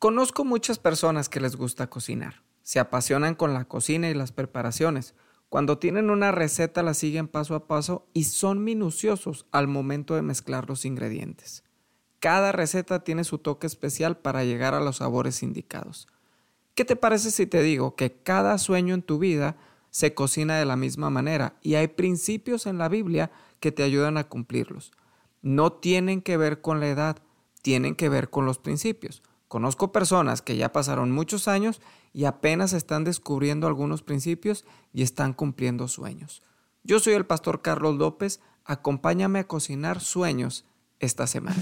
Conozco muchas personas que les gusta cocinar. Se apasionan con la cocina y las preparaciones. Cuando tienen una receta la siguen paso a paso y son minuciosos al momento de mezclar los ingredientes. Cada receta tiene su toque especial para llegar a los sabores indicados. ¿Qué te parece si te digo que cada sueño en tu vida se cocina de la misma manera y hay principios en la Biblia que te ayudan a cumplirlos? No tienen que ver con la edad, tienen que ver con los principios. Conozco personas que ya pasaron muchos años y apenas están descubriendo algunos principios y están cumpliendo sueños. Yo soy el pastor Carlos López, acompáñame a cocinar sueños esta semana.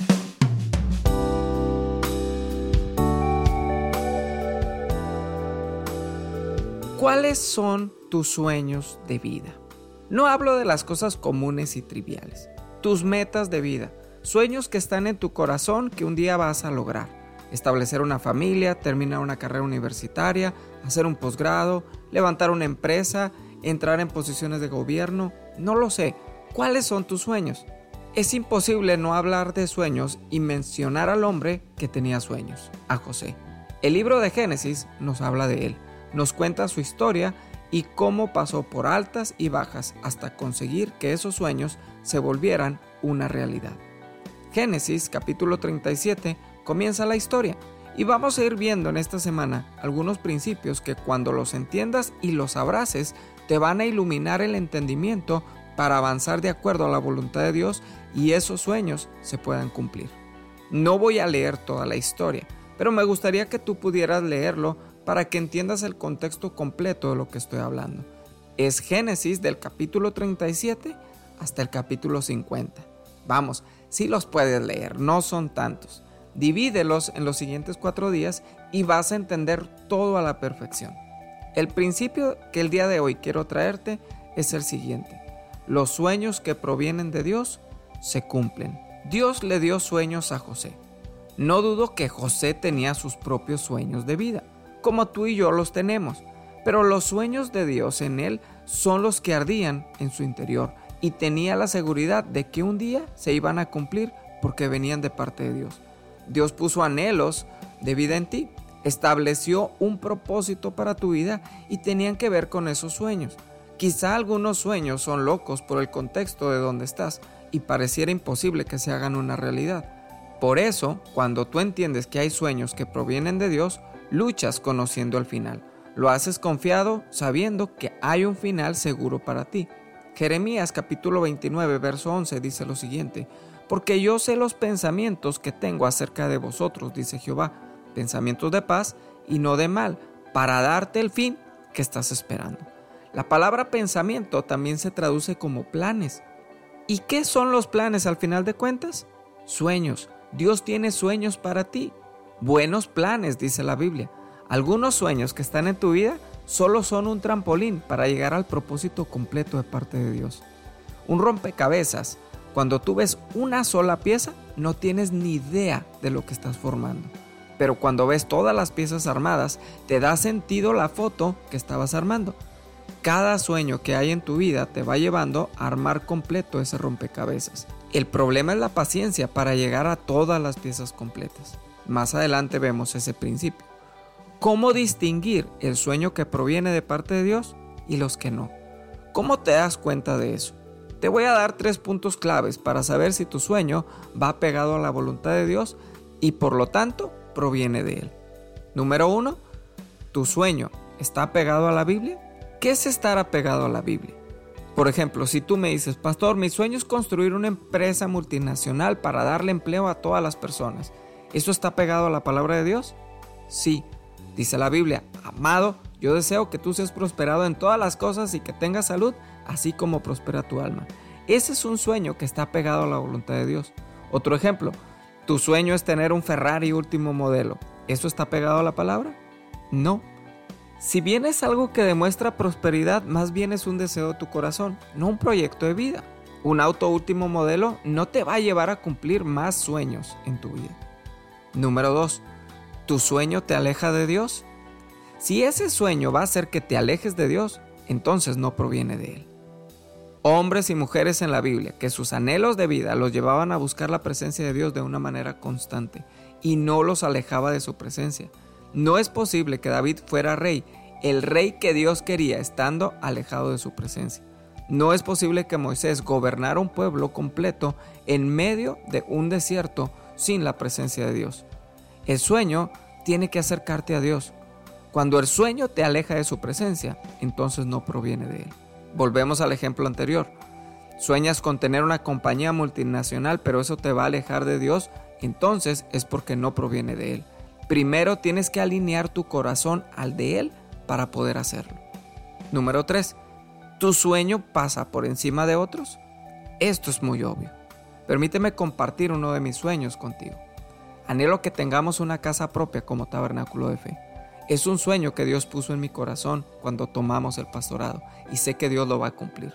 ¿Cuáles son tus sueños de vida? No hablo de las cosas comunes y triviales, tus metas de vida, sueños que están en tu corazón que un día vas a lograr establecer una familia, terminar una carrera universitaria, hacer un posgrado, levantar una empresa, entrar en posiciones de gobierno, no lo sé. ¿Cuáles son tus sueños? Es imposible no hablar de sueños y mencionar al hombre que tenía sueños, a José. El libro de Génesis nos habla de él, nos cuenta su historia y cómo pasó por altas y bajas hasta conseguir que esos sueños se volvieran una realidad. Génesis capítulo 37 comienza la historia. Y vamos a ir viendo en esta semana algunos principios que cuando los entiendas y los abraces te van a iluminar el entendimiento para avanzar de acuerdo a la voluntad de Dios y esos sueños se puedan cumplir. No voy a leer toda la historia, pero me gustaría que tú pudieras leerlo para que entiendas el contexto completo de lo que estoy hablando. Es Génesis del capítulo 37 hasta el capítulo 50. Vamos, si los puedes leer, no son tantos. Divídelos en los siguientes cuatro días y vas a entender todo a la perfección. El principio que el día de hoy quiero traerte es el siguiente. Los sueños que provienen de Dios se cumplen. Dios le dio sueños a José. No dudo que José tenía sus propios sueños de vida, como tú y yo los tenemos, pero los sueños de Dios en él son los que ardían en su interior y tenía la seguridad de que un día se iban a cumplir porque venían de parte de Dios. Dios puso anhelos de vida en ti, estableció un propósito para tu vida y tenían que ver con esos sueños. Quizá algunos sueños son locos por el contexto de donde estás y pareciera imposible que se hagan una realidad. Por eso, cuando tú entiendes que hay sueños que provienen de Dios, luchas conociendo el final. Lo haces confiado sabiendo que hay un final seguro para ti. Jeremías capítulo 29 verso 11 dice lo siguiente, porque yo sé los pensamientos que tengo acerca de vosotros, dice Jehová, pensamientos de paz y no de mal, para darte el fin que estás esperando. La palabra pensamiento también se traduce como planes. ¿Y qué son los planes al final de cuentas? Sueños. Dios tiene sueños para ti. Buenos planes, dice la Biblia. Algunos sueños que están en tu vida solo son un trampolín para llegar al propósito completo de parte de Dios. Un rompecabezas cuando tú ves una sola pieza, no tienes ni idea de lo que estás formando. Pero cuando ves todas las piezas armadas, te da sentido la foto que estabas armando. Cada sueño que hay en tu vida te va llevando a armar completo ese rompecabezas. El problema es la paciencia para llegar a todas las piezas completas. Más adelante vemos ese principio. ¿Cómo distinguir el sueño que proviene de parte de Dios y los que no? ¿Cómo te das cuenta de eso? Te voy a dar tres puntos claves para saber si tu sueño va pegado a la voluntad de Dios y por lo tanto proviene de Él. Número uno, ¿tu sueño está pegado a la Biblia? ¿Qué es estar apegado a la Biblia? Por ejemplo, si tú me dices, pastor, mi sueño es construir una empresa multinacional para darle empleo a todas las personas. ¿Eso está pegado a la palabra de Dios? Sí, dice la Biblia, amado, yo deseo que tú seas prosperado en todas las cosas y que tengas salud, así como prospera tu alma. Ese es un sueño que está pegado a la voluntad de Dios. Otro ejemplo, tu sueño es tener un Ferrari último modelo. ¿Eso está pegado a la palabra? No. Si bien es algo que demuestra prosperidad, más bien es un deseo de tu corazón, no un proyecto de vida. Un auto último modelo no te va a llevar a cumplir más sueños en tu vida. Número 2. ¿Tu sueño te aleja de Dios? Si ese sueño va a hacer que te alejes de Dios, entonces no proviene de Él. Hombres y mujeres en la Biblia que sus anhelos de vida los llevaban a buscar la presencia de Dios de una manera constante y no los alejaba de su presencia. No es posible que David fuera rey, el rey que Dios quería, estando alejado de su presencia. No es posible que Moisés gobernara un pueblo completo en medio de un desierto sin la presencia de Dios. El sueño tiene que acercarte a Dios. Cuando el sueño te aleja de su presencia, entonces no proviene de Él. Volvemos al ejemplo anterior. Sueñas con tener una compañía multinacional, pero eso te va a alejar de Dios, entonces es porque no proviene de Él. Primero tienes que alinear tu corazón al de Él para poder hacerlo. Número 3. ¿Tu sueño pasa por encima de otros? Esto es muy obvio. Permíteme compartir uno de mis sueños contigo. Anhelo que tengamos una casa propia como tabernáculo de fe. Es un sueño que Dios puso en mi corazón cuando tomamos el pastorado y sé que Dios lo va a cumplir.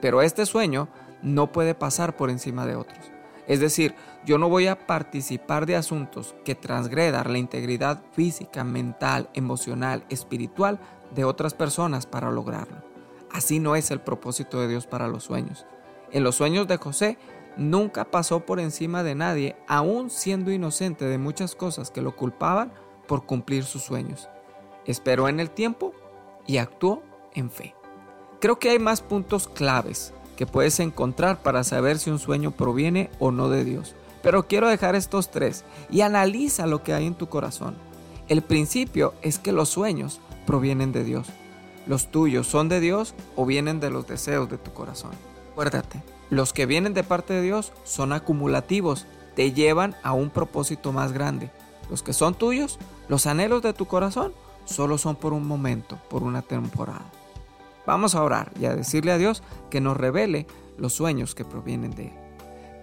Pero este sueño no puede pasar por encima de otros. Es decir, yo no voy a participar de asuntos que transgredan la integridad física, mental, emocional, espiritual de otras personas para lograrlo. Así no es el propósito de Dios para los sueños. En los sueños de José nunca pasó por encima de nadie, aún siendo inocente de muchas cosas que lo culpaban por cumplir sus sueños. Esperó en el tiempo y actuó en fe. Creo que hay más puntos claves que puedes encontrar para saber si un sueño proviene o no de Dios. Pero quiero dejar estos tres y analiza lo que hay en tu corazón. El principio es que los sueños provienen de Dios. ¿Los tuyos son de Dios o vienen de los deseos de tu corazón? Acuérdate, los que vienen de parte de Dios son acumulativos, te llevan a un propósito más grande. Los que son tuyos, los anhelos de tu corazón, solo son por un momento, por una temporada. Vamos a orar y a decirle a Dios que nos revele los sueños que provienen de Él.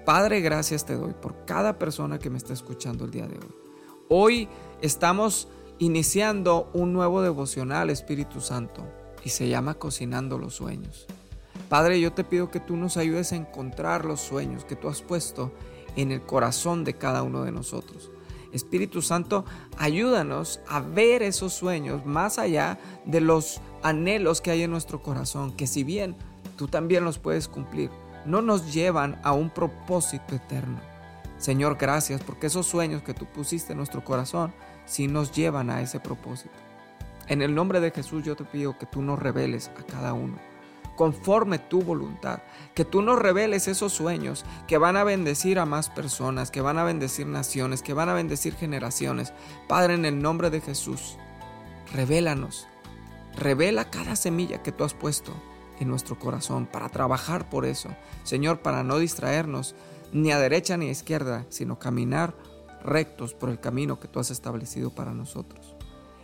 Padre, gracias te doy por cada persona que me está escuchando el día de hoy. Hoy estamos iniciando un nuevo devocional, Espíritu Santo, y se llama Cocinando los Sueños. Padre, yo te pido que tú nos ayudes a encontrar los sueños que tú has puesto en el corazón de cada uno de nosotros. Espíritu Santo, ayúdanos a ver esos sueños más allá de los anhelos que hay en nuestro corazón, que si bien tú también los puedes cumplir, no nos llevan a un propósito eterno. Señor, gracias porque esos sueños que tú pusiste en nuestro corazón sí nos llevan a ese propósito. En el nombre de Jesús yo te pido que tú nos reveles a cada uno conforme tu voluntad. Que tú nos reveles esos sueños que van a bendecir a más personas, que van a bendecir naciones, que van a bendecir generaciones. Padre, en el nombre de Jesús, revélanos. Revela cada semilla que tú has puesto en nuestro corazón para trabajar por eso. Señor, para no distraernos ni a derecha ni a izquierda, sino caminar rectos por el camino que tú has establecido para nosotros.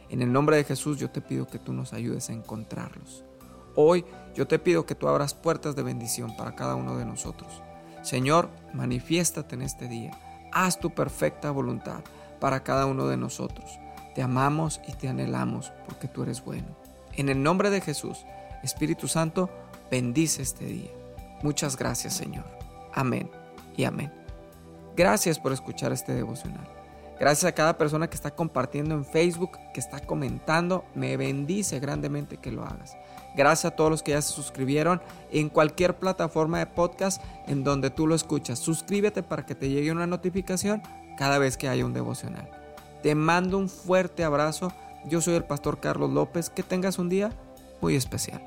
En el nombre de Jesús yo te pido que tú nos ayudes a encontrarlos. Hoy yo te pido que tú abras puertas de bendición para cada uno de nosotros. Señor, manifiéstate en este día. Haz tu perfecta voluntad para cada uno de nosotros. Te amamos y te anhelamos porque tú eres bueno. En el nombre de Jesús, Espíritu Santo, bendice este día. Muchas gracias, Señor. Amén y amén. Gracias por escuchar este devocional. Gracias a cada persona que está compartiendo en Facebook, que está comentando. Me bendice grandemente que lo hagas. Gracias a todos los que ya se suscribieron en cualquier plataforma de podcast en donde tú lo escuchas. Suscríbete para que te llegue una notificación cada vez que haya un devocional. Te mando un fuerte abrazo. Yo soy el pastor Carlos López. Que tengas un día muy especial.